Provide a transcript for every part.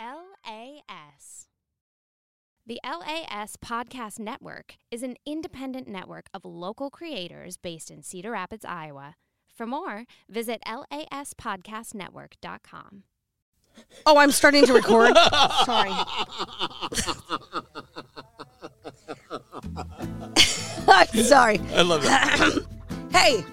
LAS. The LAS Podcast Network is an independent network of local creators based in Cedar Rapids, Iowa. For more, visit laspodcastnetwork.com. Oh, I'm starting to record. Sorry. I'm sorry. I love it. Hey,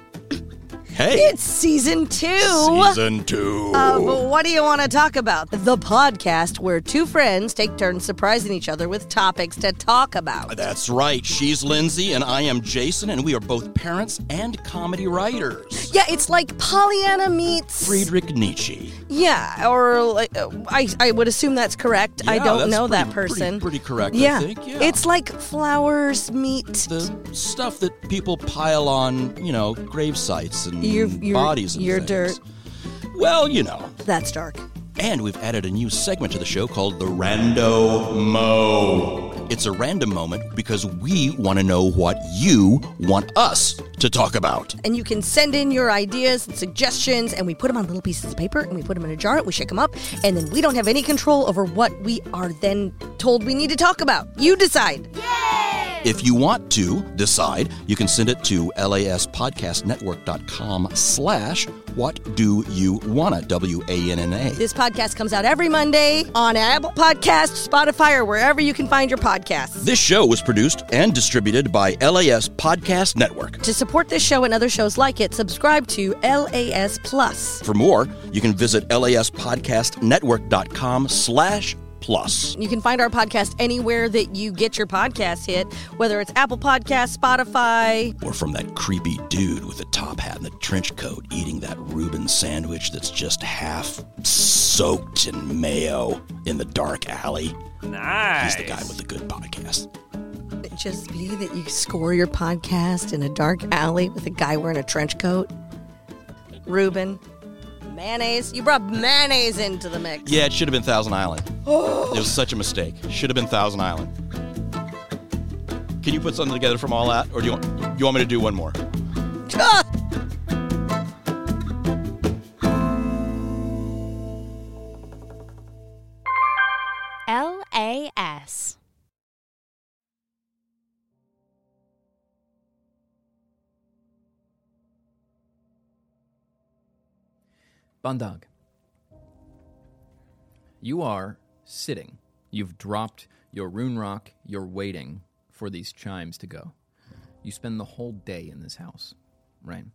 Hey, it's season two. season two. of What Do You Want to Talk About? The podcast where two friends take turns surprising each other with topics to talk about. That's right. She's Lindsay and I am Jason, and we are both parents and comedy writers. Yeah, it's like Pollyanna meets. Friedrich Nietzsche. Yeah, or like, uh, I, I would assume that's correct. I don't know that person. Pretty, pretty correct, yeah. I think. Yeah. it's like flowers meet. the stuff that people pile on, you know, grave sites and Your- your- bodies and your things. dirt. Well, you know. That's dark. And we've added a new segment to the show called the Rando Mo. It's a random moment because we want to know what you want us to talk about. And you can send in your ideas and suggestions, and we put them on little pieces of paper, and we put them in a jar, and we shake them up, and then we don't have any control over what we are then told we need to talk about. You decide. Yay! If you want to decide, you can send it to laspodcastnetwork.com slash what do you wanna, W-A-N-N-A. This podcast comes out every Monday on Apple Podcast, Spotify, or wherever you can find your podcasts. This show was produced and distributed by LAS Podcast Network. To support this show and other shows like it, subscribe to LAS Plus. For more, you can visit laspodcastnetwork.com slash plus. You can find our podcast anywhere that you get your podcast hit, whether it's Apple Podcast, Spotify. Or from that creepy dude with the top hat and the trench coat eating that Reuben sandwich that's just half soaked in mayo in the dark alley. Nice. He's the guy with the good podcast. It just be that you score your podcast in a dark alley with a guy wearing a trench coat. Reuben. Mayonnaise. You brought mayonnaise into the mix. Yeah, it should have been Thousand Island. It was such a mistake. Should have been Thousand Island. Can you put something together from all that, or do you want, you want me to do one more? Ah! LAS. Bandag. You are sitting. You've dropped your rune rock. You're waiting for these chimes to go. You spend the whole day in this house, right?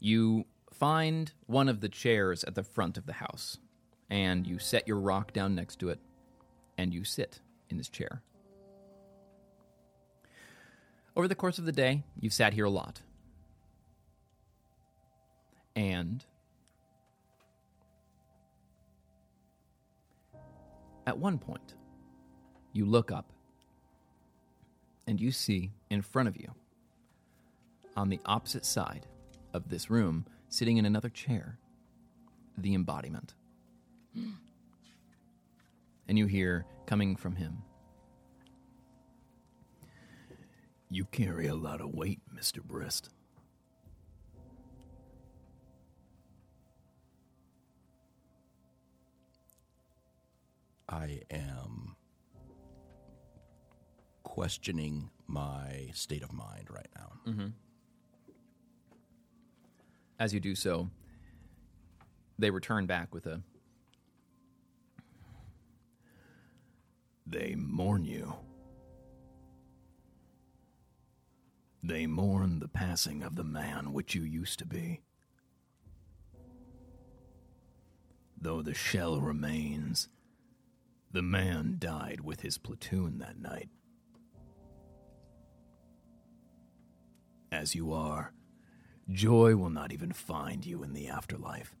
You find one of the chairs at the front of the house, and you set your rock down next to it, and you sit in this chair. Over the course of the day, you've sat here a lot. And At one point, you look up and you see in front of you, on the opposite side of this room, sitting in another chair, the embodiment. And you hear coming from him You carry a lot of weight, Mr. Brist. I am questioning my state of mind right now. Mm-hmm. As you do so, they return back with a. They mourn you. They mourn the passing of the man which you used to be. Though the shell remains, the man died with his platoon that night. As you are, Joy will not even find you in the afterlife.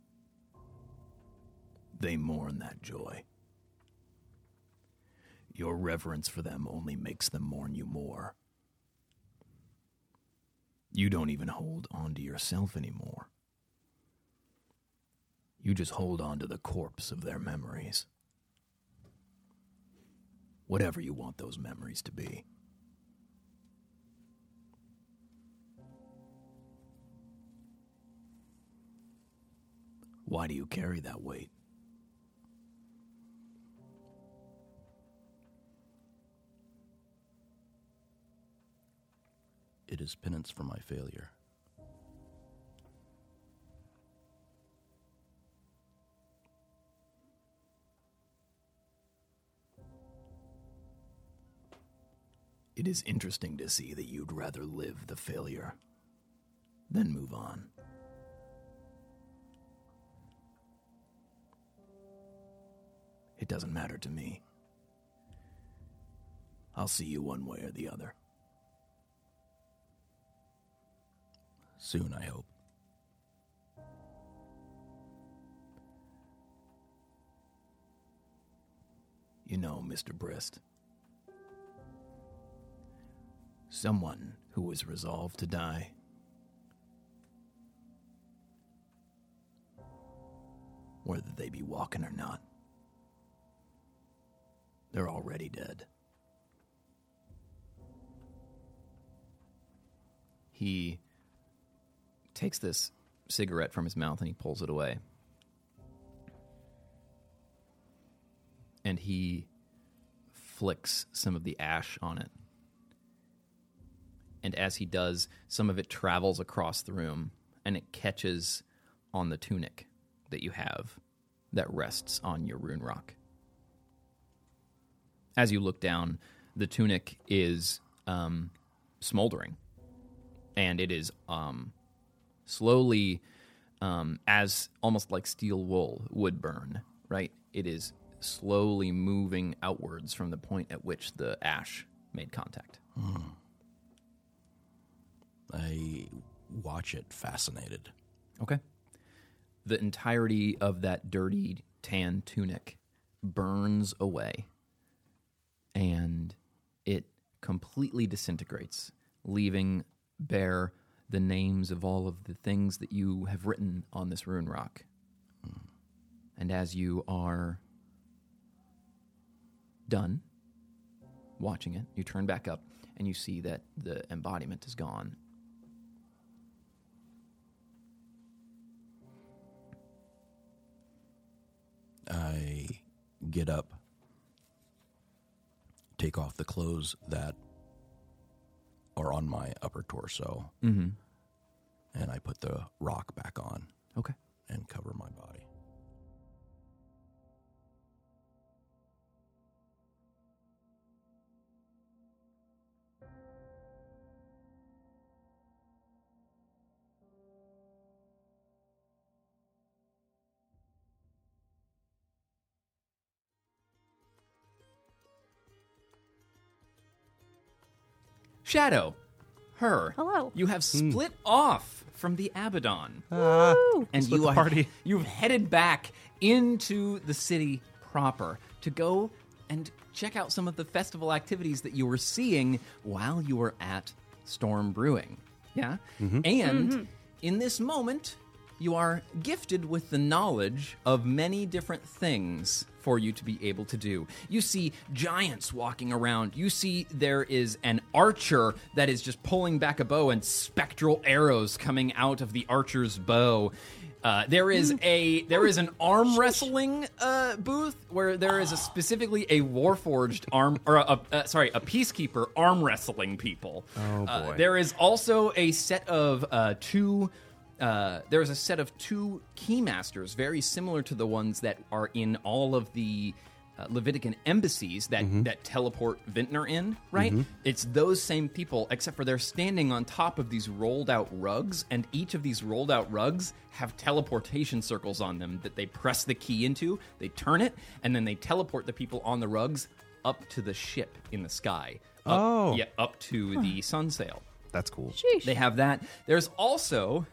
They mourn that joy. Your reverence for them only makes them mourn you more. You don't even hold on to yourself anymore. You just hold on to the corpse of their memories whatever you want those memories to be. Why do you carry that weight? It is penance for my failure. It is interesting to see that you'd rather live the failure than move on. It doesn't matter to me. I'll see you one way or the other. Soon, I hope. You know, Mr. Brist. Someone who was resolved to die. Whether they be walking or not, they're already dead. He takes this cigarette from his mouth and he pulls it away. And he flicks some of the ash on it. And as he does, some of it travels across the room and it catches on the tunic that you have that rests on your rune rock. As you look down, the tunic is um, smoldering and it is um, slowly, um, as almost like steel wool would burn, right? It is slowly moving outwards from the point at which the ash made contact. I watch it fascinated. Okay. The entirety of that dirty tan tunic burns away and it completely disintegrates, leaving bare the names of all of the things that you have written on this rune rock. Hmm. And as you are done watching it, you turn back up and you see that the embodiment is gone. I get up, take off the clothes that are on my upper torso, Mm-hmm. and I put the rock back on Okay. and cover my body. Shadow, her. Hello. You have hmm. split off from the Abaddon. Ah. Woo! and you the are party. you've headed back into the city proper to go and check out some of the festival activities that you were seeing while you were at Storm Brewing. Yeah? Mm-hmm. And mm-hmm. in this moment, you are gifted with the knowledge of many different things for you to be able to do. You see giants walking around. You see there is an archer that is just pulling back a bow and spectral arrows coming out of the archer's bow. Uh, there is a there is an arm wrestling uh, booth where there is a specifically a warforged arm or a, a, sorry a peacekeeper arm wrestling people. Oh, Uh, boy. there is also a set of uh, two. Uh, there is a set of two keymasters, very similar to the ones that are in all of the uh, Levitican embassies that that teleport Vintner in. Right? It's those same people, except for they're standing on top of these rolled out rugs, and each of these rolled out rugs have teleportation circles on them that they press the key into. They turn it, and then they teleport the people on the rugs up to the ship in the sky. Up, Oh. yeah, up to the sun sail. That's cool. They have that. There's also,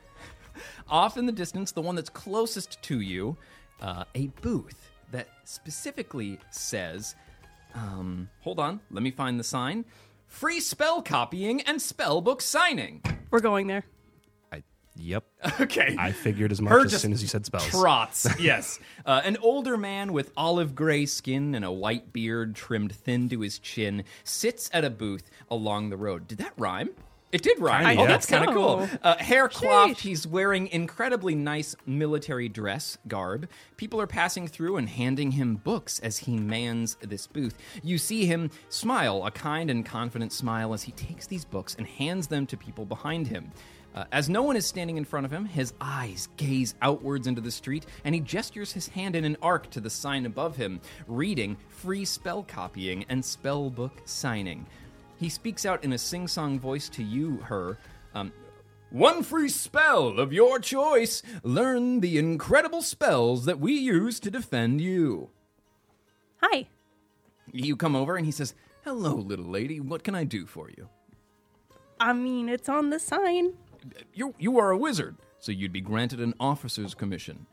off in the distance, the one that's closest to you, uh, a booth that specifically says, um, hold on, let me find the sign. Free spell copying and spell book signing. We're going there. I, yep. Okay. I figured as much Her as soon as you said spells. Trots, yes. Uh, an older man with olive gray skin and a white beard trimmed thin to his chin sits at a booth along the road. Did that rhyme? It did rhyme. Kinda, oh, yeah. that's kind of cool. Uh, hair coiffed. He's wearing incredibly nice military dress garb. People are passing through and handing him books as he mans this booth. You see him smile, a kind and confident smile, as he takes these books and hands them to people behind him. Uh, as no one is standing in front of him, his eyes gaze outwards into the street, and he gestures his hand in an arc to the sign above him, reading free spell copying and spell book signing. He speaks out in a sing song voice to you, her. Um, one free spell of your choice. Learn the incredible spells that we use to defend you. Hi. You come over and he says, Hello, little lady. What can I do for you? I mean, it's on the sign. You, you are a wizard, so you'd be granted an officer's commission.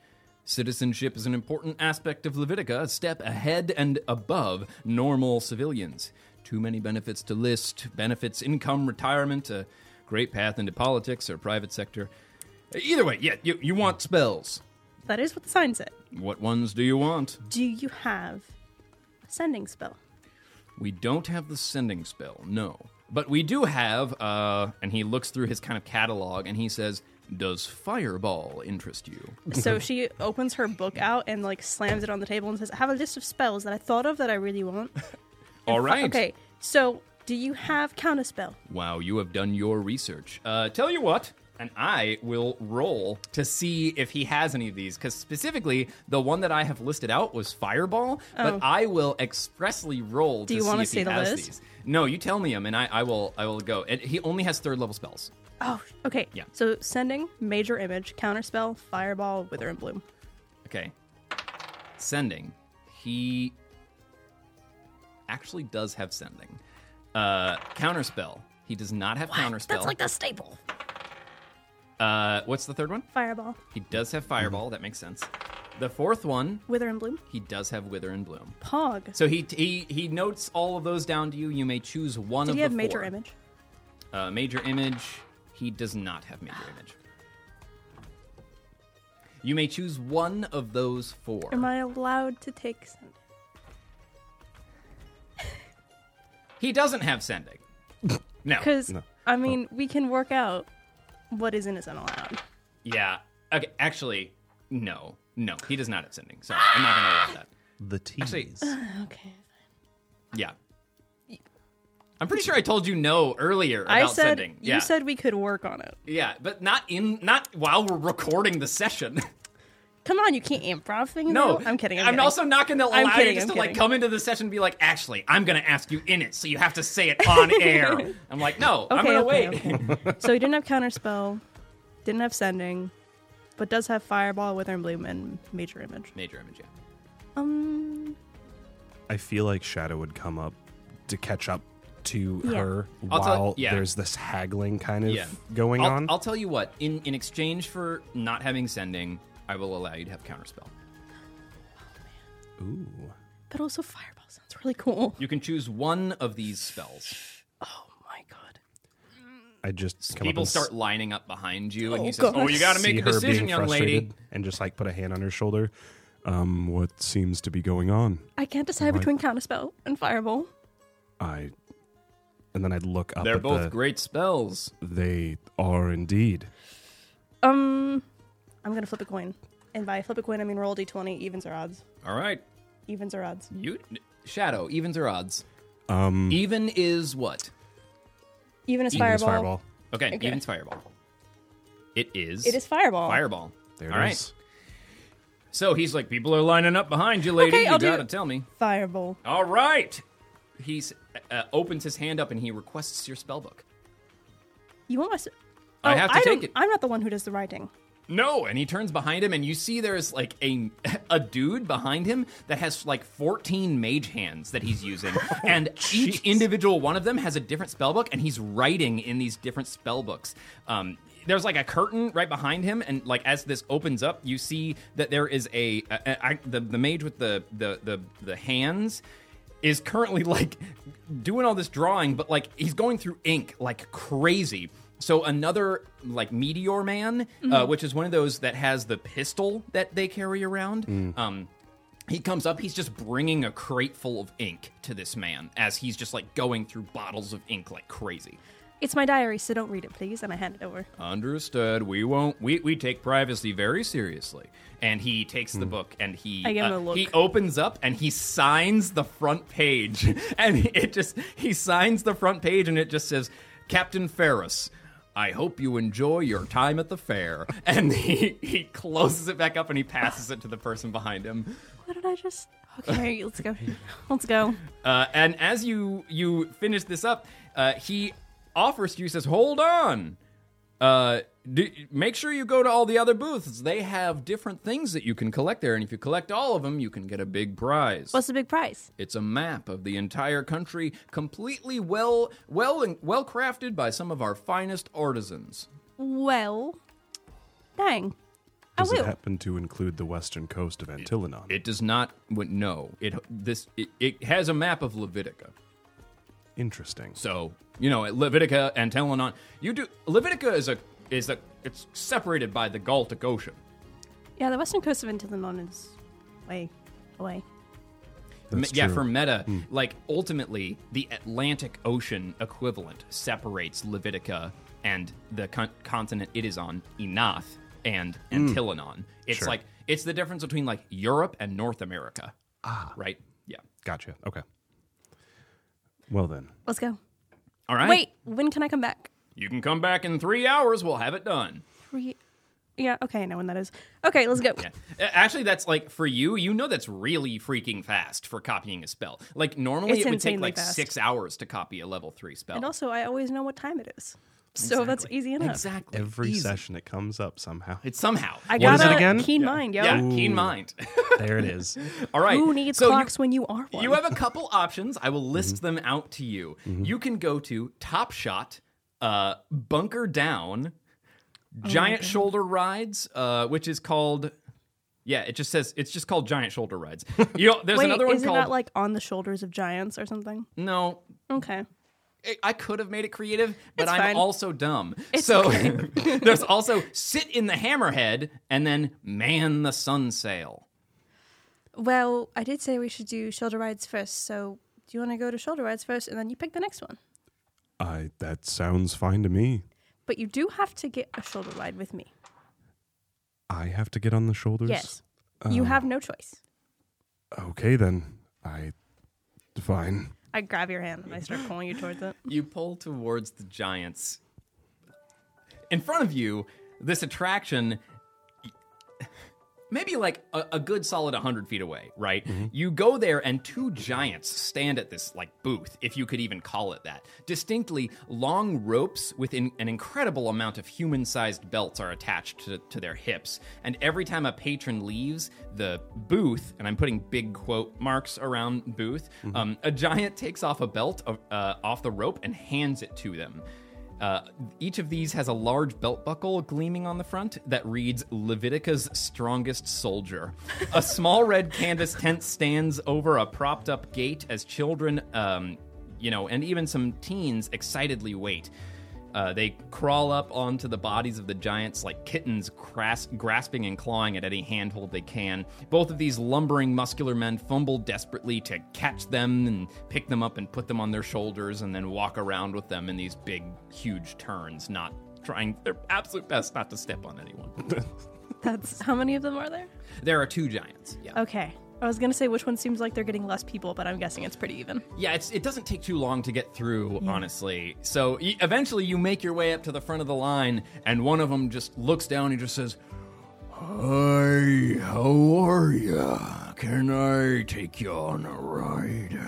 Citizenship is an important aspect of Levitica, a step ahead and above normal civilians. Too many benefits to list benefits, income, retirement, a great path into politics or private sector. Either way, yeah, you, you want spells. That is what the sign said. What ones do you want? Do you have a sending spell? We don't have the sending spell, no. But we do have, uh, and he looks through his kind of catalog and he says, Does Fireball interest you? so she opens her book out and like slams it on the table and says, "I have a list of spells that I thought of that I really want." All right. Okay, so do you have counterspell? Wow, you have done your research. Uh, tell you what, and I will roll to see if he has any of these, because specifically the one that I have listed out was Fireball, Oh. but I will expressly roll. Do to you see wanna if he the has list? these. No, you tell me them, and I, I will I will go. And he only has third level spells. Oh, okay. Yeah. So sending, major image, counterspell, fireball, wither and bloom. Okay. Sending. He actually does have sending. Uh, counterspell. He does not have counterspell. That's like the staple. uh, what's the third one? Fireball, He does have fireball. That makes sense. The fourth one, wither and bloom, he does have wither and bloom. pog. So he he he notes all of those down to you. You may choose one Did of he the have major four. image? Uh, major image. He does not have major image. You may choose one of those four. Am I allowed to take sending? He doesn't have sending. No. Because I mean, we can work out what is and isn't allowed. Yeah. Okay. Actually, no. No. He does not have sending. Sorry, I'm not gonna allow that. The tease. Actually, Okay. yeah. I'm pretty sure I told you no earlier about I said sending. you said we could work on it. Yeah, but not in not while we're recording the session. Come on, you can't improv things. No, I'm kidding. I'm, I'm kidding. also not going to allow I'm you just I'm to like come into the session and be like, actually, I'm going to ask you in it, so you have to say it on air. I'm like, no, I'm going to okay, wait. okay. so he didn't have counterspell, didn't have sending, but does have fireball, wither and bloom, and major image. Major image, yeah. Um, I feel like Shadow would come up to catch up to Yeah. her I'll tell- while yeah. there's this haggling kind of Yeah. going I'll, on. I'll tell you what. In in exchange for not having sending, I will allow you to have counterspell. Ooh. but also fireball sounds really cool. You can choose one of these spells. Oh my god. I just come People up and start lining up behind you, and he Oh, says, God. "Oh, you got to see make a her decision, being young lady." frustrated and just like put a hand on her shoulder. Um, what seems to be going on? I can't decide Right. between counterspell and fireball. I and then I'd look up They're at both the, great spells. They are indeed. Um, I'm gonna flip a coin, and by flip a coin I mean roll d20. Evens or odds? All right, Evens or odds? you shadow evens or odds. Um, Even is what? Even is even fireball. fireball. Okay, Okay. evens fireball. It is. It is fireball. fireball. There it All right. is. So he's like, people are lining up behind you, lady. Okay, you I'll do gotta it. tell me. Fireball. All right. He uh, opens his hand up and he requests your spell book. You want my? s- I Oh, have to don't- take it. I'm not the one who does the writing. No, and he turns behind him, and you see there's like a a dude behind him that has like 14 mage hands that he's using, and each individual one of them has a different spell book, and he's writing in these different spell books. Um, there's like a curtain right behind him, and like as this opens up, you see that there is a the the mage with the the the, the hands is currently like doing all this drawing, but like he's going through ink like crazy. So another like meteor man, uh, which is one of those that has the pistol that they carry around. Um, he comes up. He's just bringing a crate full of ink to this man as he's just like going through bottles of ink like crazy. It's my diary, so don't read it, please. And I hand it over. Understood. We won't. We, we take privacy very seriously. And he takes the book and he I give him uh, a look. he opens up and he signs the front page and it just he signs the front page and it just says Captain Ferris. I hope you enjoy your time at the fair. And he, he closes it back up and he passes it to the person behind him. What did I just? Okay, let's go. Let's go. Uh, and as you you finish this up, uh, he offers to you says, "Hold on, uh, d- make sure you go to all the other booths. They have different things that you can collect there, and if you collect all of them, you can get a big prize. What's the big prize? It's a map of the entire country, completely well well well crafted by some of our finest artisans. Well, dang. I Does it happen to include the western coast of Antillanon? It does not. w- No, it this it, it has a map of Levitica." Interesting. So you know, Levitica and Telenon, you do Levitica is a is that it's separated by the Baltic Ocean. yeah, the western coast of Antillanon is way away. Me- That's yeah, true. for meta, like ultimately, the Atlantic Ocean equivalent separates Levitica and the con- continent it is on, Enath and Antillanon. It's Sure. like it's the difference between like Europe and North America. Ah, right. Yeah. Gotcha. Okay. Well then, Let's go. All right. Wait, when can I come back? You can come back in three hours. We'll have it done. Three. Yeah. Okay, I know when that is. Okay, let's go. Yeah. Actually, that's like for you. You know that's really freaking fast for copying a spell. Like normally, It's it would take like fast. six hours to copy a level three spell. And also, I always know what time it is, so that's easy enough. Exactly. every Easy. session it comes up somehow. It's somehow. I What got is it again? keen mind, yo. yeah, keen mind. there it is. All right. Who needs so you- clocks when you are one? You have a couple options. I will list Mm-hmm. them out to you. You can go to Top Shot, uh, Bunker Down, Oh Giant Shoulder Rides, uh, which is called. Yeah, it just says it's just called Giant Shoulder Rides. You know, there's Wait, another one is it called not like on the shoulders of giants or something? no. Okay. I- I could have made it creative, but It's I'm fine. also dumb. so there's also sit in the hammerhead and then man the sun sail. Well, I did say we should do shoulder rides first, so do you want to go to shoulder rides first, and then you pick the next one? I that sounds fine to me. But you do have to get a shoulder ride with me. I have to get on the shoulders. Yes. You oh. have no choice. Okay then. I fine. I grab your hand and I start pulling you towards it. You pull towards the giants. In front of you, this attraction, maybe like a, a good solid 100 feet away, right? You go there, and two giants stand at this like booth, if you could even call it that. Distinctly long ropes with an incredible amount of human sized belts are attached to, to their hips. And every time a patron leaves the booth, and I'm putting big quote marks around booth, um, a giant takes off a belt of, uh, off the rope and hands it to them. Uh, each of these has a large belt buckle gleaming on the front that reads Levitica's strongest soldier. a small red canvas tent stands over a propped up gate as children, um, you know, and even some teens excitedly wait. Uh, they crawl up onto the bodies of the giants like kittens, cras- grasping and clawing at any handhold they can. Both of these lumbering, muscular men fumble desperately to catch them and pick them up and put them on their shoulders and then walk around with them in these big, huge turns, not trying their absolute best not to step on anyone. That's how many of them are there? there are two giants. Yeah. Okay. I was gonna say which one seems like they're getting less people, but I'm guessing it's pretty even. Yeah, it's, it doesn't take too long to get through, honestly. So y- eventually you make your way up to the front of the line, and one of them just looks down and just says, Hi, how are ya? Can I take you on a ride?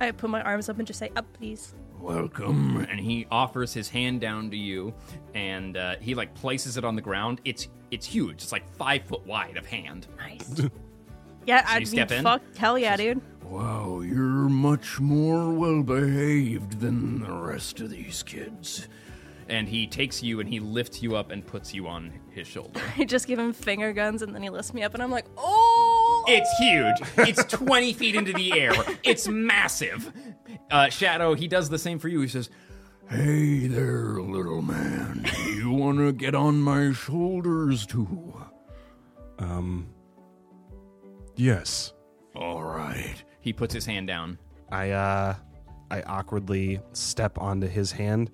I put my arms up and just say, "Up, please." Welcome. And he offers his hand down to you, and uh, he like places it on the ground. It's it's huge. It's like five foot wide of hand. Nice. yeah, I you mean, step in? fuck, hell yeah, dude. Wow, you're much more well behaved than the rest of these kids. And he takes you and he lifts you up and puts you on his shoulder. I just give him finger guns and then he lifts me up and I'm like, oh! It's huge. It's 20 feet into the air. It's massive. Uh, Shadow, he does the same for you. He says, Hey there, little man. You want to get on my shoulders too? Yes. All right. he puts his hand down. I uh I awkwardly step onto his hand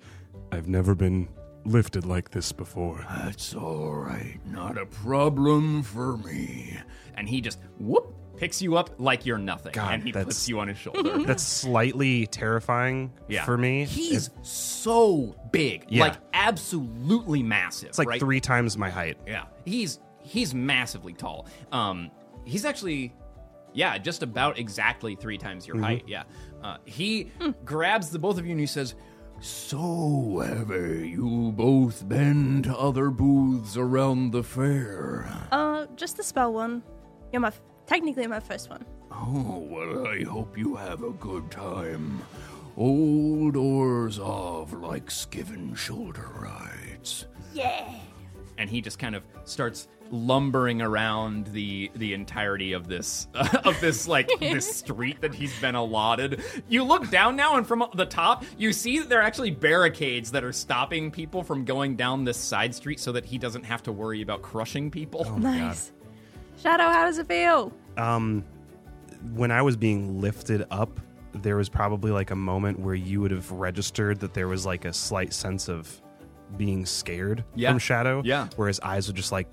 I've never been lifted like this before. That's all right. Not a problem for me. And he just whoop picks you up like you're nothing, God, and he that's- puts you on his shoulder. That's slightly terrifying yeah, for me. He's It- so big, Yeah. like absolutely massive. it's like right? three times my height. Yeah, he's he's massively tall. Um, he's actually, yeah, just about exactly three times your height. Yeah, uh, he grabs the both of you and he says, "So have you both been to other booths around the fair?" Uh, just the spell one. You're my technically my first one. Oh, well, I hope you have a good time. Old Orzov likes giving shoulder rides. Yeah. and he just kind of starts lumbering around the the entirety of this of this like this street that he's been allotted. You look down now and from the top, you see that there are actually barricades that are stopping people from going down this side street so that he doesn't have to worry about crushing people. Nice. Shadow, how does it feel? Um, when I was being lifted up, there was probably like a moment where you would have registered that there was like a slight sense of being scared Yeah. from Shadow. Yeah. Where his eyes would just like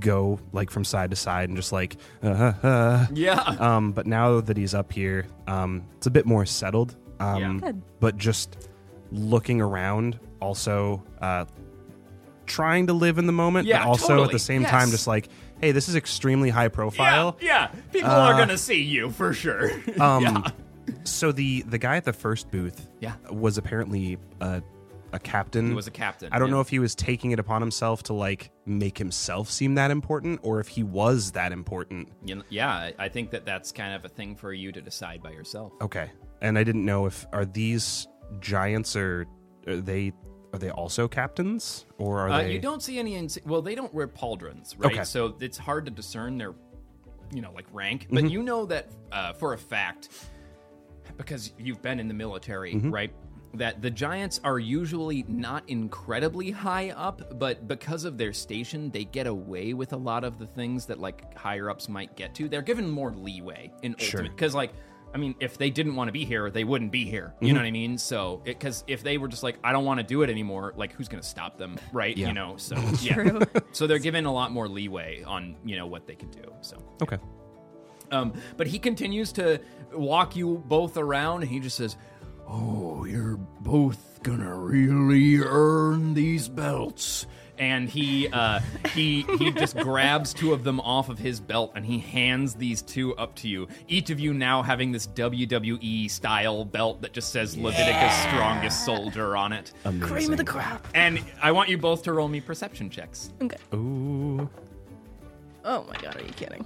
go like from side to side and just like, uh, uh. Yeah. Um, but now that he's up here, um, it's a bit more settled. Um, Yeah. Good. But just looking around, also uh, trying to live in the moment, Yeah, but also at totally. the same Yes. time, just like, hey, this is extremely high profile. Yeah, yeah. People are gonna see you for sure. Um, yeah. So the the guy at the first booth, Yeah. was apparently a, a captain. He was a captain, I don't yeah. know if he was taking it upon himself to like make himself seem that important, or if he was that important. You know, yeah, I- think that that's kind of a thing for you to decide by yourself. Okay, and I didn't know if are these giants or are they are they also captains or are Uh, they? you don't see any. Ins- well, they don't wear pauldrons, right? Okay. So it's hard to discern their, you know, like rank. Mm-hmm. But you know that uh, for a fact, because you've been in the military, Mm-hmm. right? That the giants are usually not incredibly high up, but because of their station, they get away with a lot of the things that like higher ups might get to. They're given more leeway in Sure. ultimate because like. I mean, if they didn't want to be here, they wouldn't be here. You Mm-hmm. know what I mean? So, because if they were just like, I don't want to do it anymore, like, who's going to stop them, right? Yeah. You know, so yeah. True. So they're given a lot more leeway on you know what they can do. So, okay. um, but he continues to walk you both around. And he just says, "Oh, you're both gonna really earn these belts." And he uh, he he just grabs two of them off of his belt and he hands these two up to you. Each of you now having this WWE style belt that just says Levitica's Strongest Soldier on it. Cream of the crop. And I want you both to roll me perception checks. Okay. Ooh, Oh my god, are you kidding?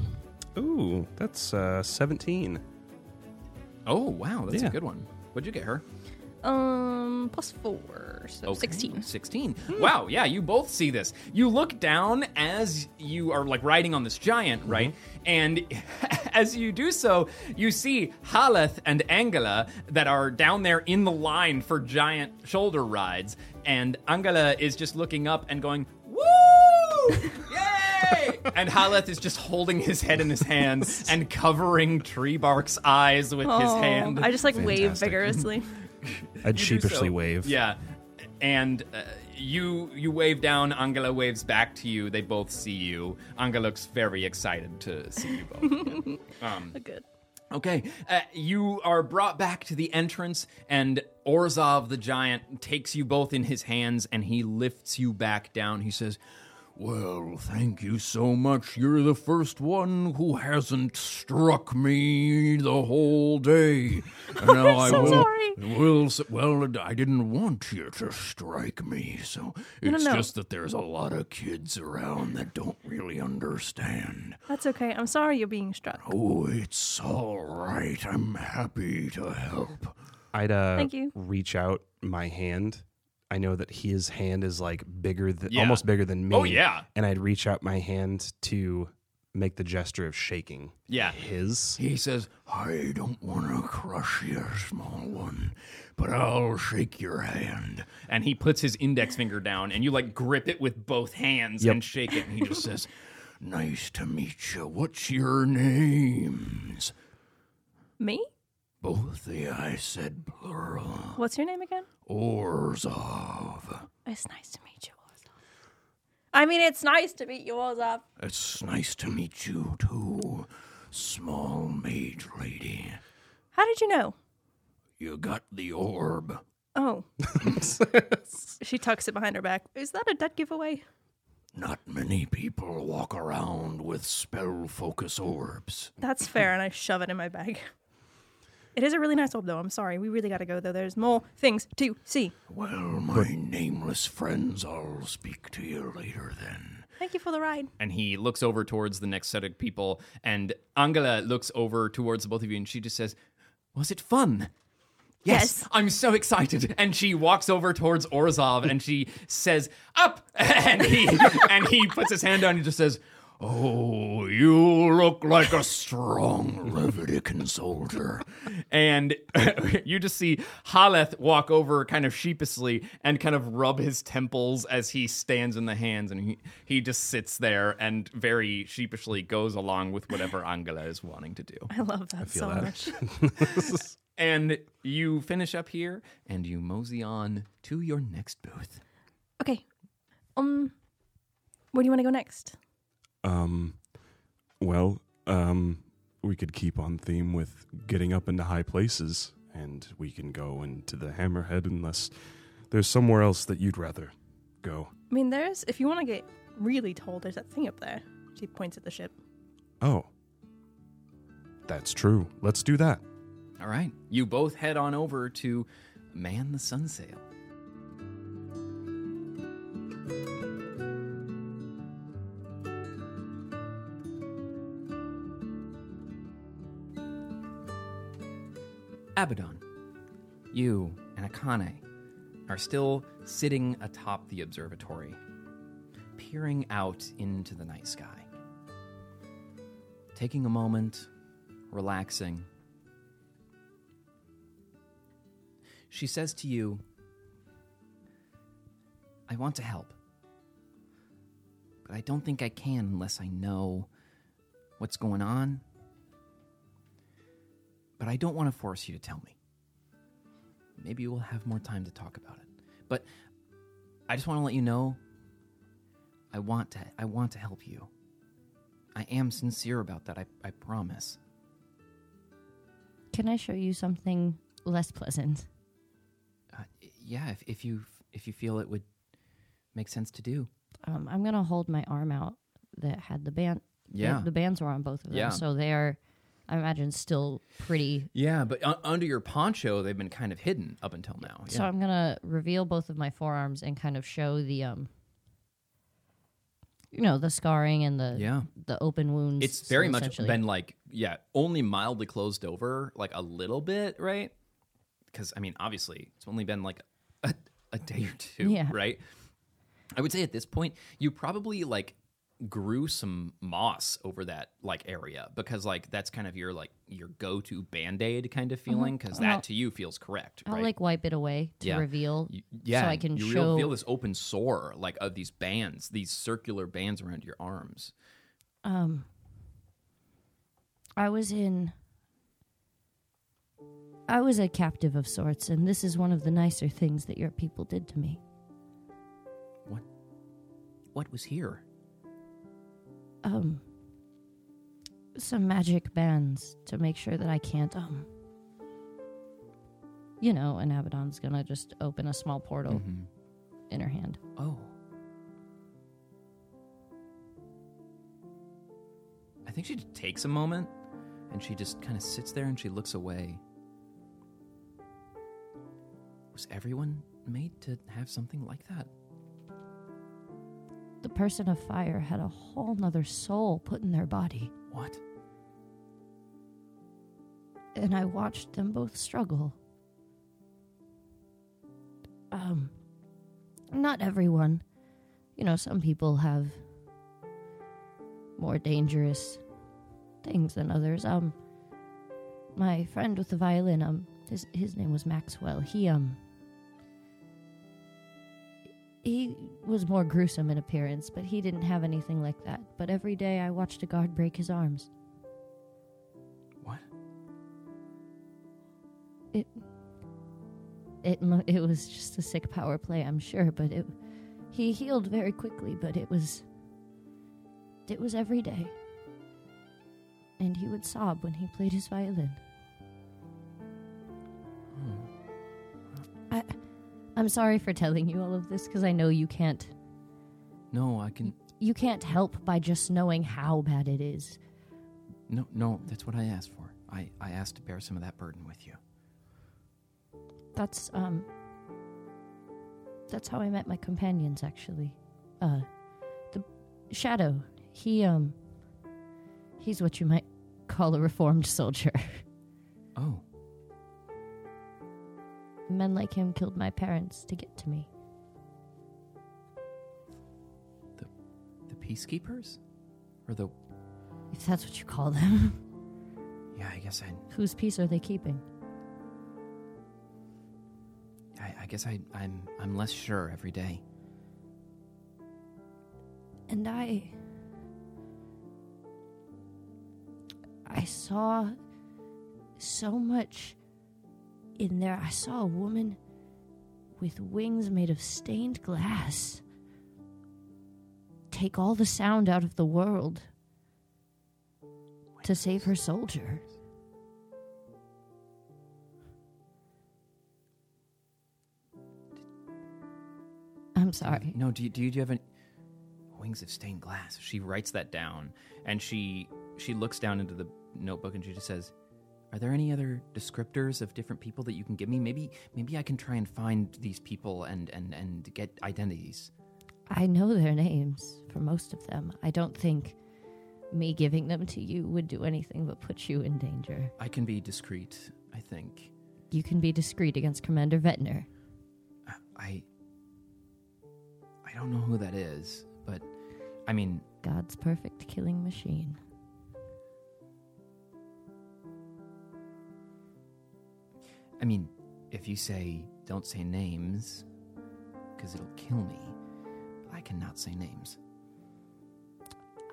ooh, that's uh, seventeen. Oh wow, that's Yeah. a good one. What'd you get her? Um, plus four, so Okay, sixteen. 16. Wow, yeah, you both see this. You look down as you are like riding on this giant, right? And as you do so, you see Haleth and Angela that are down there in the line for giant shoulder rides. And Angela is just looking up and going, Woo! Yay! and Haleth is just holding his head in his hands and covering Treebark's eyes with his Oh, hand. I just like wave Fantastic. vigorously. I'd You sheepishly so. wave. Yeah, and uh, you you wave down. Angela waves back to you. They both see you. Angela looks very excited to see you both. um, Good. okay, uh, you are brought back to the entrance, and Orzov the giant takes you both in his hands, and he lifts you back down. He says. Well, thank you so much. You're the first one who hasn't struck me the whole day. And now I so will, sorry. will well, I didn't want you to strike me, so No, no, it's no. just that there's a lot of kids around that don't really understand. That's okay. I'm sorry you're being struck. Oh, it's all right. I'm happy to help. I'd uh, Thank you. reach out my hand. I know that his hand is like bigger than Yeah. almost bigger than oh, me. Oh, yeah. And I'd reach out my hand to make the gesture of shaking. Yeah. His. He says, I don't want to crush your small one, but I'll shake your hand. And he puts his index finger down, and you like grip it with both hands Yep. and shake it. And he just says, Nice to meet you. What's your names? Me? Both the I said plural. What's your name again? Orzov. It's nice to meet you, Orzov. I mean, it's nice to meet you, Orzov. It's nice to meet you too, small mage lady. How did you know? You got the orb. Oh. she tucks it behind her back. Is that a dead giveaway? Not many people walk around with spell focus orbs. That's fair, and I shove it in my bag. It is a really nice orb, though. I'm sorry. We really got to go, though. There's more things to see. Well, my nameless friends, I'll speak to you later then. Thank you for the ride. and he looks over towards the next set of people and angela looks over towards the both of you and she just says was it fun Yes. I'm so excited. And she walks over towards Orzov and she says, "Up!" And he and he puts his hand down and just says, Oh, you look like a strong Levitican soldier. and you just see Haleth walk over kind of sheepishly and kind of rub his temples as he stands in the hands and he, he just sits there and very sheepishly goes along with whatever Angela is wanting to do. I love that so that. much. And you finish up here and you mosey on to your next booth. Okay. Um, where do you want to go next? Um, well, um, we could keep on theme with getting up into high places, and we can go into the Hammerhead unless there's somewhere else that you'd rather go. I mean, there's, if you want to get really told, there's that thing up there. She points at the ship. Oh, that's true. Let's do that. All right. You both head on over to man the sun sunsail. Abaddon, you and Akane are still sitting atop the observatory, peering out into the night sky. Taking a moment, relaxing, she says to you, I want to help, but I don't think I can unless I know what's going on. But I don't want to force you to tell me. Maybe we'll have more time to talk about it. But I just want to let you know I want to I want to help you. I am sincere about that. I, I promise. Can I show you something less pleasant? Uh, yeah, if, if you if you feel it would make sense to do. Um, I'm gonna hold my arm out that had the band. the- Yeah. the, bands were on both of them, Yeah. so they're, I imagine, still pretty. Yeah, but u- under your poncho, they've been kind of hidden up until now. So Yeah. I'm gonna reveal both of my forearms and kind of show the um, you know, the scarring and the yeah. the open wounds. It's very so much been like, yeah, only mildly closed over, like a little bit, right? Because, I mean, obviously, it's only been like a, a day or two, Yeah. right? I would say at this point, you probably like grew some moss over that like area because like that's kind of your like your go-to band-aid kind of feeling because that to you feels correct I'll right like wipe it away to Yeah. reveal. Y- yeah, so I can you show- feel this open sore, like of these bands, these circular bands around your arms. Um, I was in. I was a captive of sorts, and this is one of the nicer things that your people did to me. What? What was here? Um, some magic bands to make sure that I can't, um, you know, and Abaddon's gonna just open a small portal Mhm. in her hand. Oh. I think she just takes a moment and she just kind of sits there and she looks away. Was everyone made to have something like that? The person of fire had a whole nother soul put in their body, What? and I watched them both struggle. Um, not everyone. You know, some people have more dangerous things than others. Um, my friend with the violin, um, his his name was Maxwell. He um, he was more gruesome in appearance, but he didn't have anything like that. But every day I watched a guard break his arms. What? It it it was just a sick power play, I'm sure, but it he healed very quickly, but it was it was every day. And he would sob when he played his violin. I'm sorry for telling you all of this because I know you can't No, I can. you can't help by just knowing how bad it is. No, no, that's what I asked for. I, I asked to bear some of that burden with you. That's um that's how I met my companions actually. Uh the Shadow, he um he's what you might call a reformed soldier. Oh, Men like him killed my parents to get to me. the peacekeepers? Or the. If that's what you call them. Yeah, I guess I. Whose peace are they keeping? I, I guess I, I'm, I'm less sure every day. And I I saw so much in there. I saw a woman with wings made of stained glass take all the sound out of the world to save her soldier. I'm sorry. No, do you, do you, do you have any wings of stained glass? She writes that down, and she she looks down into the notebook and she just says, "Are there any other descriptors of different people that you can give me? Maybe maybe I can try and find these people and and and get identities." I know their names for most of them. I don't think me giving them to you would do anything but put you in danger. I can be discreet. I think. You can be discreet against Commander Vetner. I I don't know who that is, but I mean, God's perfect killing machine. I mean, if you say don't say names because it'll kill me, I cannot say names.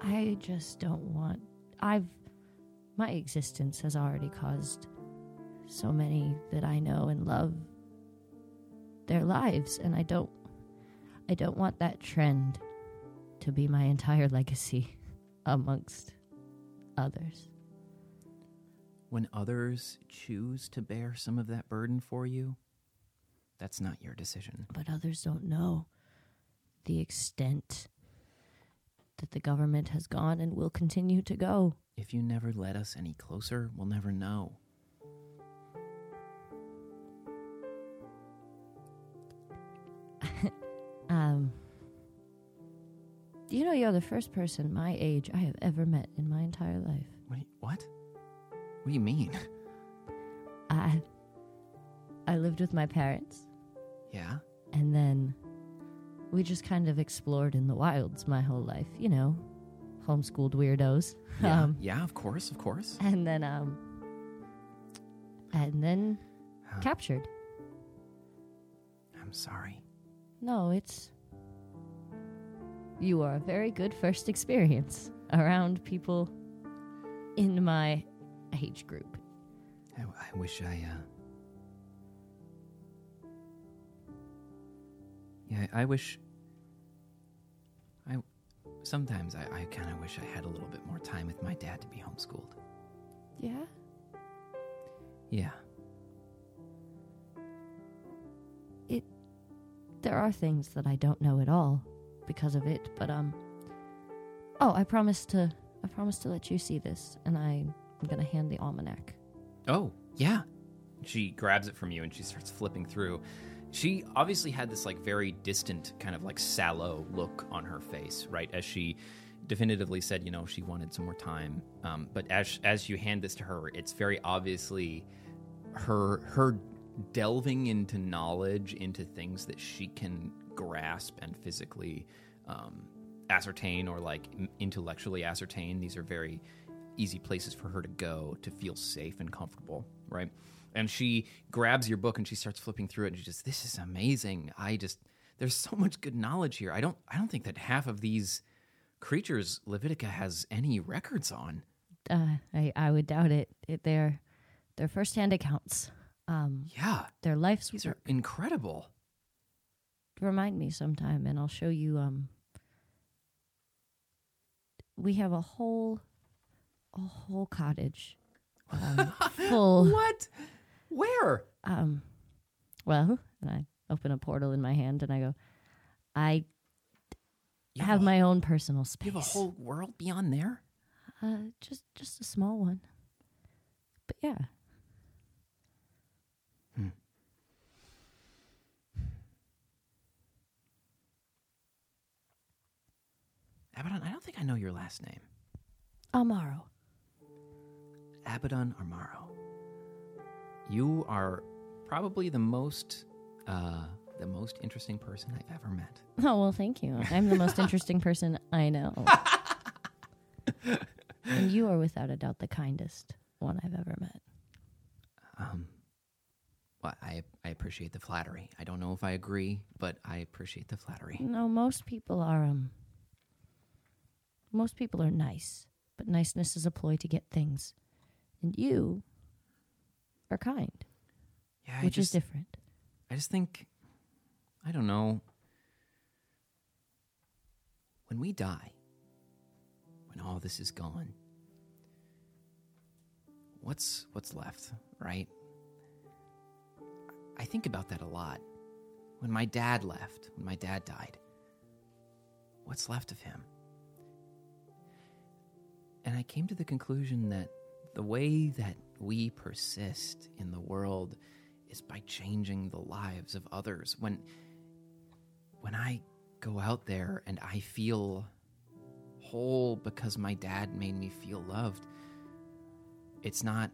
I just don't want. I've. My existence has already caused so many that I know and love their lives, and I don't. I don't want that trend to be my entire legacy amongst others. When others choose to bear some of that burden for you, that's not your decision. But others don't know the extent that the government has gone and will continue to go. If you never let us any closer, we'll never know. Um, you know, you're the first person my age I have ever met in my entire life. You, what? What do you mean? I, I lived with my parents, Yeah. and then we just kind of explored in the wilds my whole life. You know, homeschooled weirdos. Yeah. Um, yeah. Of course. Of course. and then, um, and then Huh. captured. I'm sorry. No, it's. You are a very good first experience around people in my age group. I, I wish I. uh... Yeah, I wish. I sometimes I, I kind of wish I had a little bit more time with my dad to be homeschooled. Yeah? Yeah. It. There are things that I don't know at all because of it, but um Oh, I promised to I promised to let you see this and I I'm going to hand the almanac. Oh, yeah. She grabs it from you and she starts flipping through. She obviously had this like very distant kind of like sallow look on her face, right? As she definitively said, you know, she wanted some more time. Um, but as as you hand this to her, it's very obviously her her delving into knowledge into things that she can grasp and physically um, ascertain or like intellectually ascertain. These are very easy places for her to go to feel safe and comfortable, right? And she grabs your book and she starts flipping through it and she just, this is amazing. I just, there's so much good knowledge here. I don't, I don't think that half of these creatures Levitica has any records on. Uh, I I would doubt it. it they're they're first-hand accounts Um, Yeah, their life's these are incredible. remind me sometime and I'll show you um we have a whole a whole cottage um, full What? Where? um well and I open a portal in my hand and I go I You have my own personal space. You have a whole world beyond there. uh just just a small one. But yeah. Abaddon, I don't think I know your last name. Amaro. Abaddon Armaro. You are probably the most uh, the most interesting person I've ever met. Oh well thank you. I'm the most interesting person I know. and you are without a doubt the kindest one I've ever met. Um, well, I I appreciate the flattery. I don't know if I agree, but I appreciate the flattery. No, most people are um most people are nice, but niceness is a ploy to get things. And you are kind, Yeah, I which just, is different. I just think, I don't know. When we die, when all this is gone, what's what's left, right? I think about that a lot. When my dad left, when my dad died, what's left of him? And I came to the conclusion that the way that we persist in the world is by changing the lives of others. When when I go out there and I feel whole because my dad made me feel loved, it's not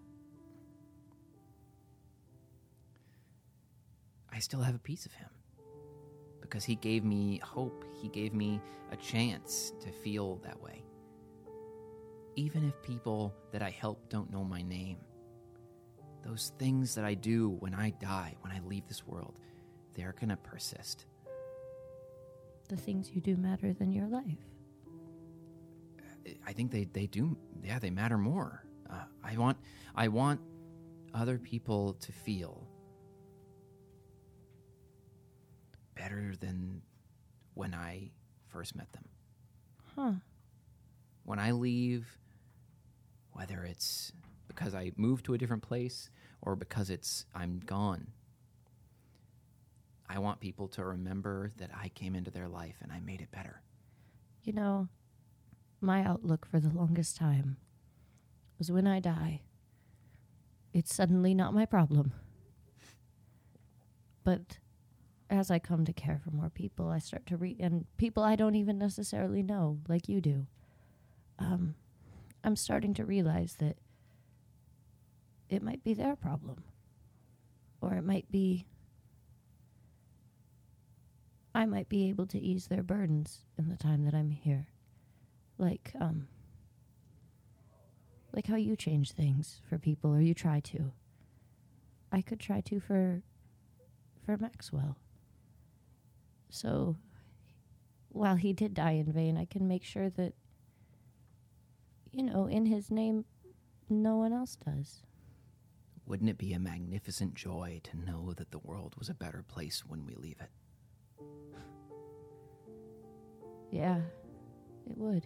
I still have a piece of him because he gave me hope. He gave me a chance to feel that way. Even if people that I help don't know my name, those things that I do when I die, when I leave this world, they're going to persist. The things you do matter than your life. I think they, they do, yeah, they matter more. Uh, I want, I want other people to feel better than when I first met them. Huh. When I leave, whether it's because I moved to a different place or because it's I'm gone, I want people to remember that I came into their life and I made it better. You know, my outlook for the longest time was when I die, it's suddenly not my problem. But as I come to care for more people, I start to read, and people I don't even necessarily know, like you do, um, I'm starting to realize that it might be their problem. Or it might be, I might be able to ease their burdens in the time that I'm here. Like um like how you change things for people or you try to. I could try to for for maxwell. So while he did die in vain i can make sure that you know in his name no one else does Wouldn't it be a magnificent joy to know that the world was a better place when we leave it? yeah it would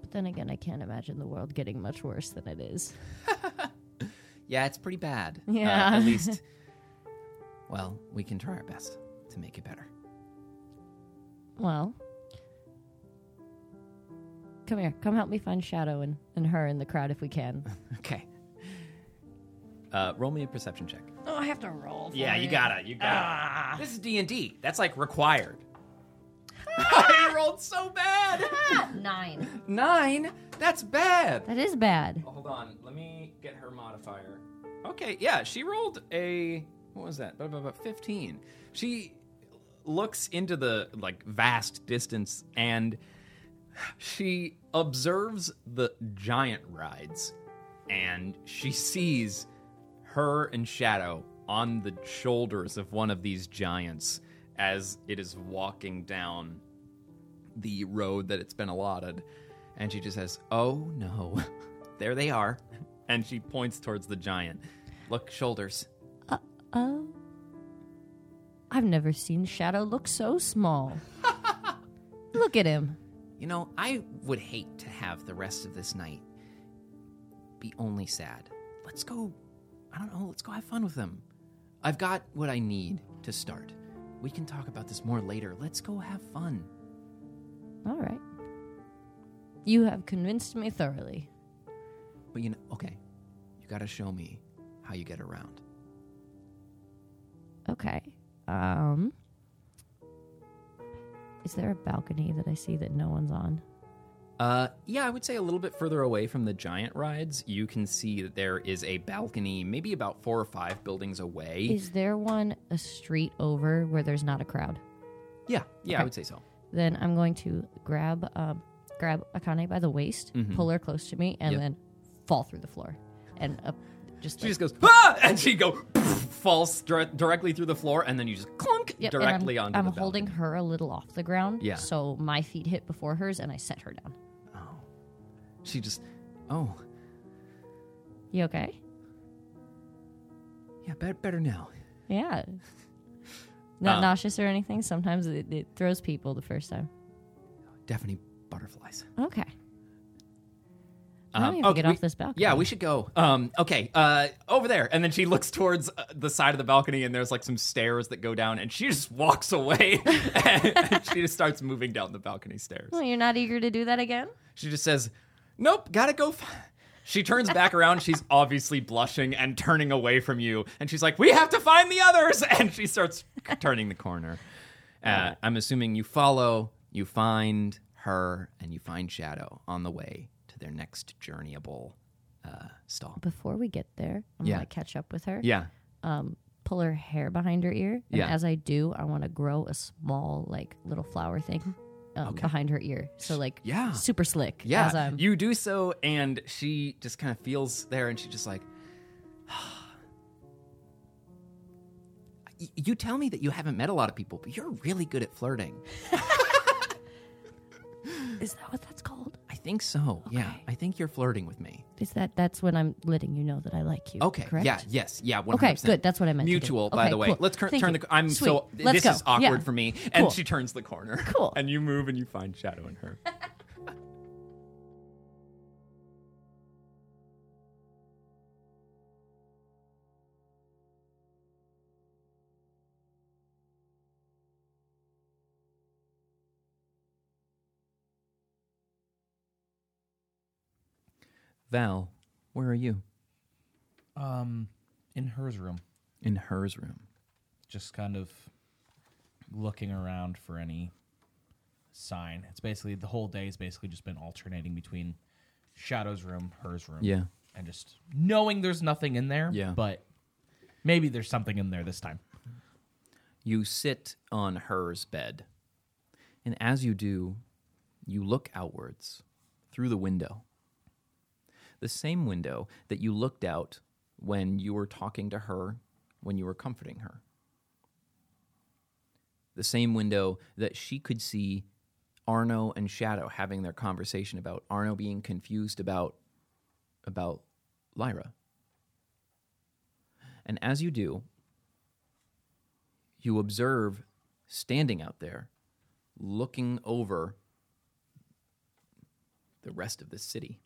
but then again i can't imagine the world getting much worse than it is Yeah, it's pretty bad. Uh, Yeah. at least, well, we can try our best to make it better. Well, come here. Come help me find Shadow and, and her in the crowd if we can. Okay. Uh, roll me a perception check. Oh, I have to roll. Yeah, you gotta. You gotta. Ah. This is D and D. That's like required. Ah. I rolled so bad. Ah. Nine. Nine. That's bad. That is bad. Oh, hold on. Let me get her modifier. Okay. Yeah, she rolled a what was that? About blah, blah, Fifteen. She looks into the like vast distance and she observes the giant rides and she sees her and Shadow on the shoulders of one of these giants as it is walking down the road that it's been allotted. And she just says, Oh no, there they are. and she points towards the giant. Look, shoulders. Uh oh. I've never seen Shadow look so small. look at him. You know, I would hate to have the rest of this night be only sad. Let's go, I don't know, let's go have fun with them. I've got what I need to start. We can talk about this more later. Let's go have fun. All right. You have convinced me thoroughly. But you know, okay, you gotta show me how you get around. Okay. Um. Is there a balcony that I see that no one's on? Uh, yeah, I would say a little bit further away from the giant rides, you can see that there is a balcony, maybe about four or five buildings away. Is there one a street over where there's not a crowd? yeah, yeah, I would say so. Then I'm going to grab um, grab Akane by the waist, pull her close to me, and Yep. then fall through the floor, and uh, just She like, just goes, ah! and she go falls dir- directly through the floor, and then you just Yep, and directly I'm, onto I'm the holding her a little off the ground, Yeah. So my feet hit before hers, and I set her down. Oh, she just, oh, You okay? yeah, better, better now. Yeah. Not Um, nauseous or anything. Sometimes it, it throws people the first time. Definitely butterflies. Okay. Now we have to oh, get we- off this balcony. Yeah, we should go. Um, okay, uh, over there, and then she looks towards uh, the side of the balcony, and there's like some stairs that go down, and she just walks away, and she just starts moving down the balcony stairs. Well, you're not eager to do that again? She just says, "Nope, gotta go." F-. She turns back around. She's obviously blushing and turning away from you, and she's like, "We have to find the others!" And she starts turning the corner. Uh, I'm assuming you follow, you find her, and you find Shadow on the way their next journeyable uh, stall. Before we get there, I'm Yeah. to catch up with her. Yeah, Um, pull her hair behind her ear. And Yeah. as I do, I want to grow a small, like, little flower thing um, behind her ear. So, like, Yeah. super slick. yeah. I'm, You do so, and she just kind of feels there, and she's just like. You tell me that you haven't met a lot of people, but you're really good at flirting. is that what that's called? I think so. Yeah, I think you're flirting with me. Is that, that's when I'm letting you know that I like you. Okay. Correct? Yeah. Yes. Yeah. 100%. Okay, good. That's what I meant to do. Mutual, by Okay, the way. cool. Let's cur- turn you. the. I'm Sweet. so. Let's this go. is awkward Yeah. for me. And she turns the corner. Cool. And you move and you find Shadow in her. Val, where are you? Um, in hers room, In hers room. just kind of looking around for any sign. It's basically the whole day has basically just been alternating between Shadow's room, hers room, Yeah. and just knowing there's nothing in there. Yeah. but maybe there's something in there this time. You sit on hers bed, and as you do, you look outwards through the window. The same window that you looked out when you were talking to her, when you were comforting her. The same window that she could see Arno and Shadow having their conversation about Arno being confused about about Lyra. And as you do, you observe standing out there, looking over the rest of the city,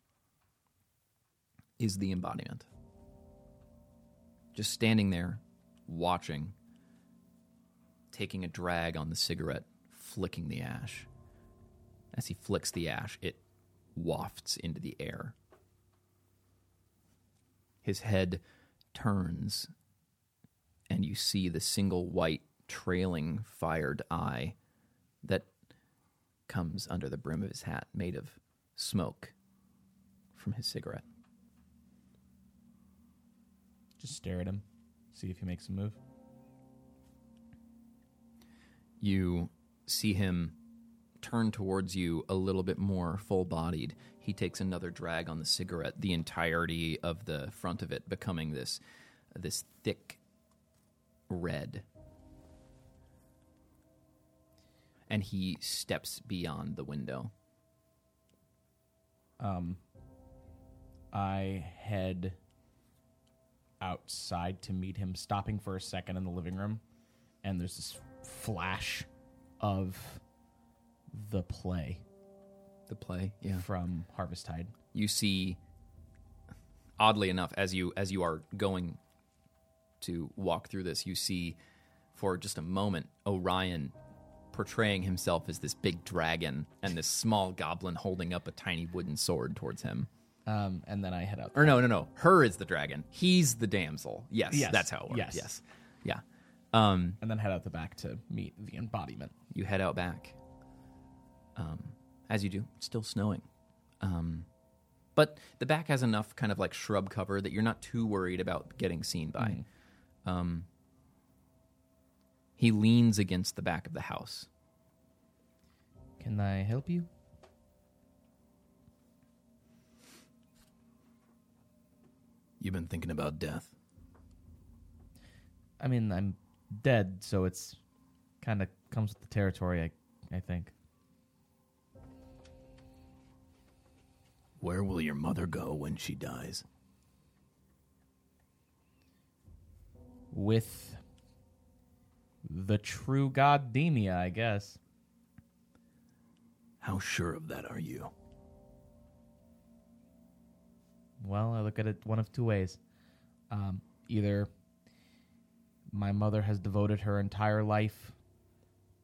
is the embodiment. Just standing there, watching, taking a drag on the cigarette, flicking the ash. As he flicks the ash, it wafts into the air. His head turns and you see the single white trailing fired eye that comes under the brim of his hat made of smoke from his cigarette. Just stare at him, see if he makes a move. You see him turn towards you a little bit more full bodied. He takes another drag on the cigarette, the entirety of the front of it becoming this this thick red. And he steps beyond the window. Um, I head outside to meet him, stopping for a second in the living room, and there's this flash of the play The play, yeah. from Harvest Tide. you see oddly enough as you as you are going to walk through this you see for just a moment orion portraying himself as this big dragon and this small goblin holding up a tiny wooden sword towards him Um, and then I head out. or no no no her is the dragon he's the damsel yes, Yes, that's how it works yes. yes yeah um and then head out the back to meet the embodiment. you head out back. Um, as you do, it's still snowing. Um, but the back has enough kind of like shrub cover that you're not too worried about getting seen by. Um, he leans against the back of the house. Can I help you? You've been thinking about death. I mean, I'm dead, so it's kind of comes with the territory. I I think. Where will your mother go when she dies? With the true god Demia, I guess. How sure of that are you? Well, I look at it one of two ways. Um, either my mother has devoted her entire life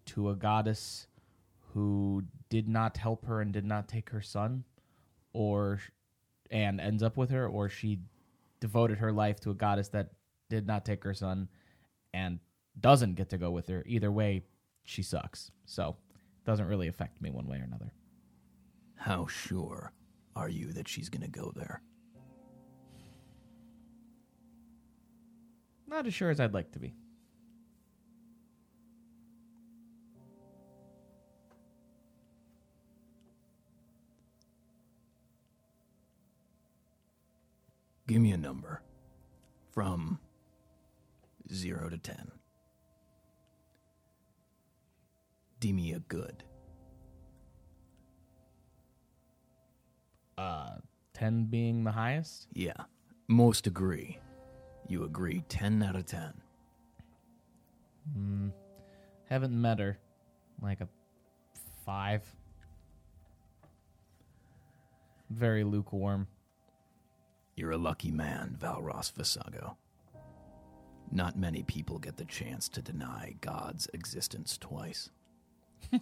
to a goddess who did not help her and did not take her son, or and ends up with her, or she devoted her life to a goddess that did not take her son and doesn't get to go with her. Either way, she sucks. So, it doesn't really affect me one way or another. How sure are you that she's going to go there? Not as sure as I'd like to be. Give me a number from 0 to 10. Do me a good. Uh, 10 being the highest? Yeah. Most agree. You agree 10 out of 10. Hmm. Haven't met her. Like a five. Very lukewarm. You're a lucky man, Valros Visago. Not many people get the chance to deny God's existence twice.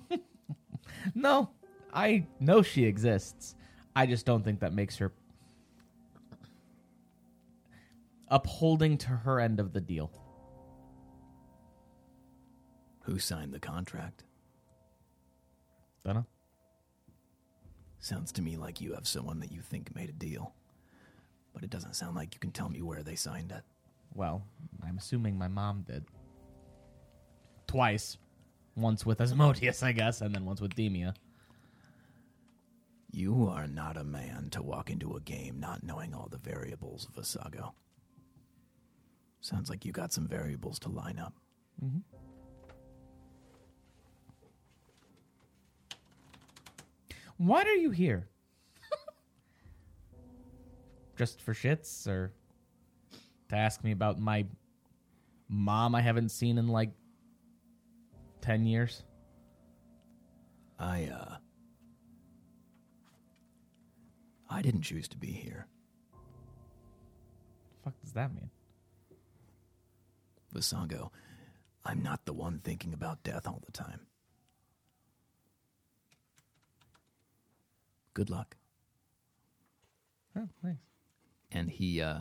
No, I know she exists. I just don't think that makes her upholding to her end of the deal. Who signed the contract? Dunno. Sounds to me like you have someone that you think made a deal. But it doesn't sound like you can tell me where they signed it. Well, I'm assuming my mom did. Twice. Once with Asmodeus, I guess, and then once with Demia. You are not a man to walk into a game not knowing all the variables of Visago. Sounds like you got some variables to line up. What are you here? Just for shits or to ask me about my mom I haven't seen in like 10 years? I, uh. I didn't choose to be here. The fuck does that mean? Visago, I'm not the one thinking about death all the time. Good luck. Oh, nice. And he uh,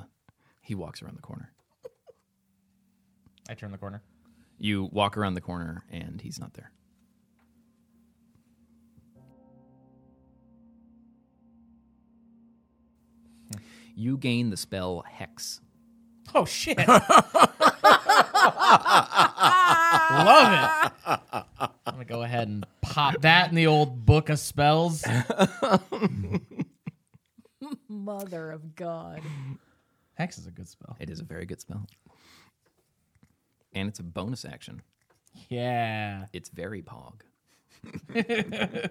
he walks around the corner. I turn the corner. You walk around the corner and he's not there. You gain the spell Hex. Oh shit. Love it. I'm gonna go ahead and pop that in the old book of spells. Mother of God. Hex is a good spell. It is a very good spell. And it's a bonus action. Yeah. It's very pog.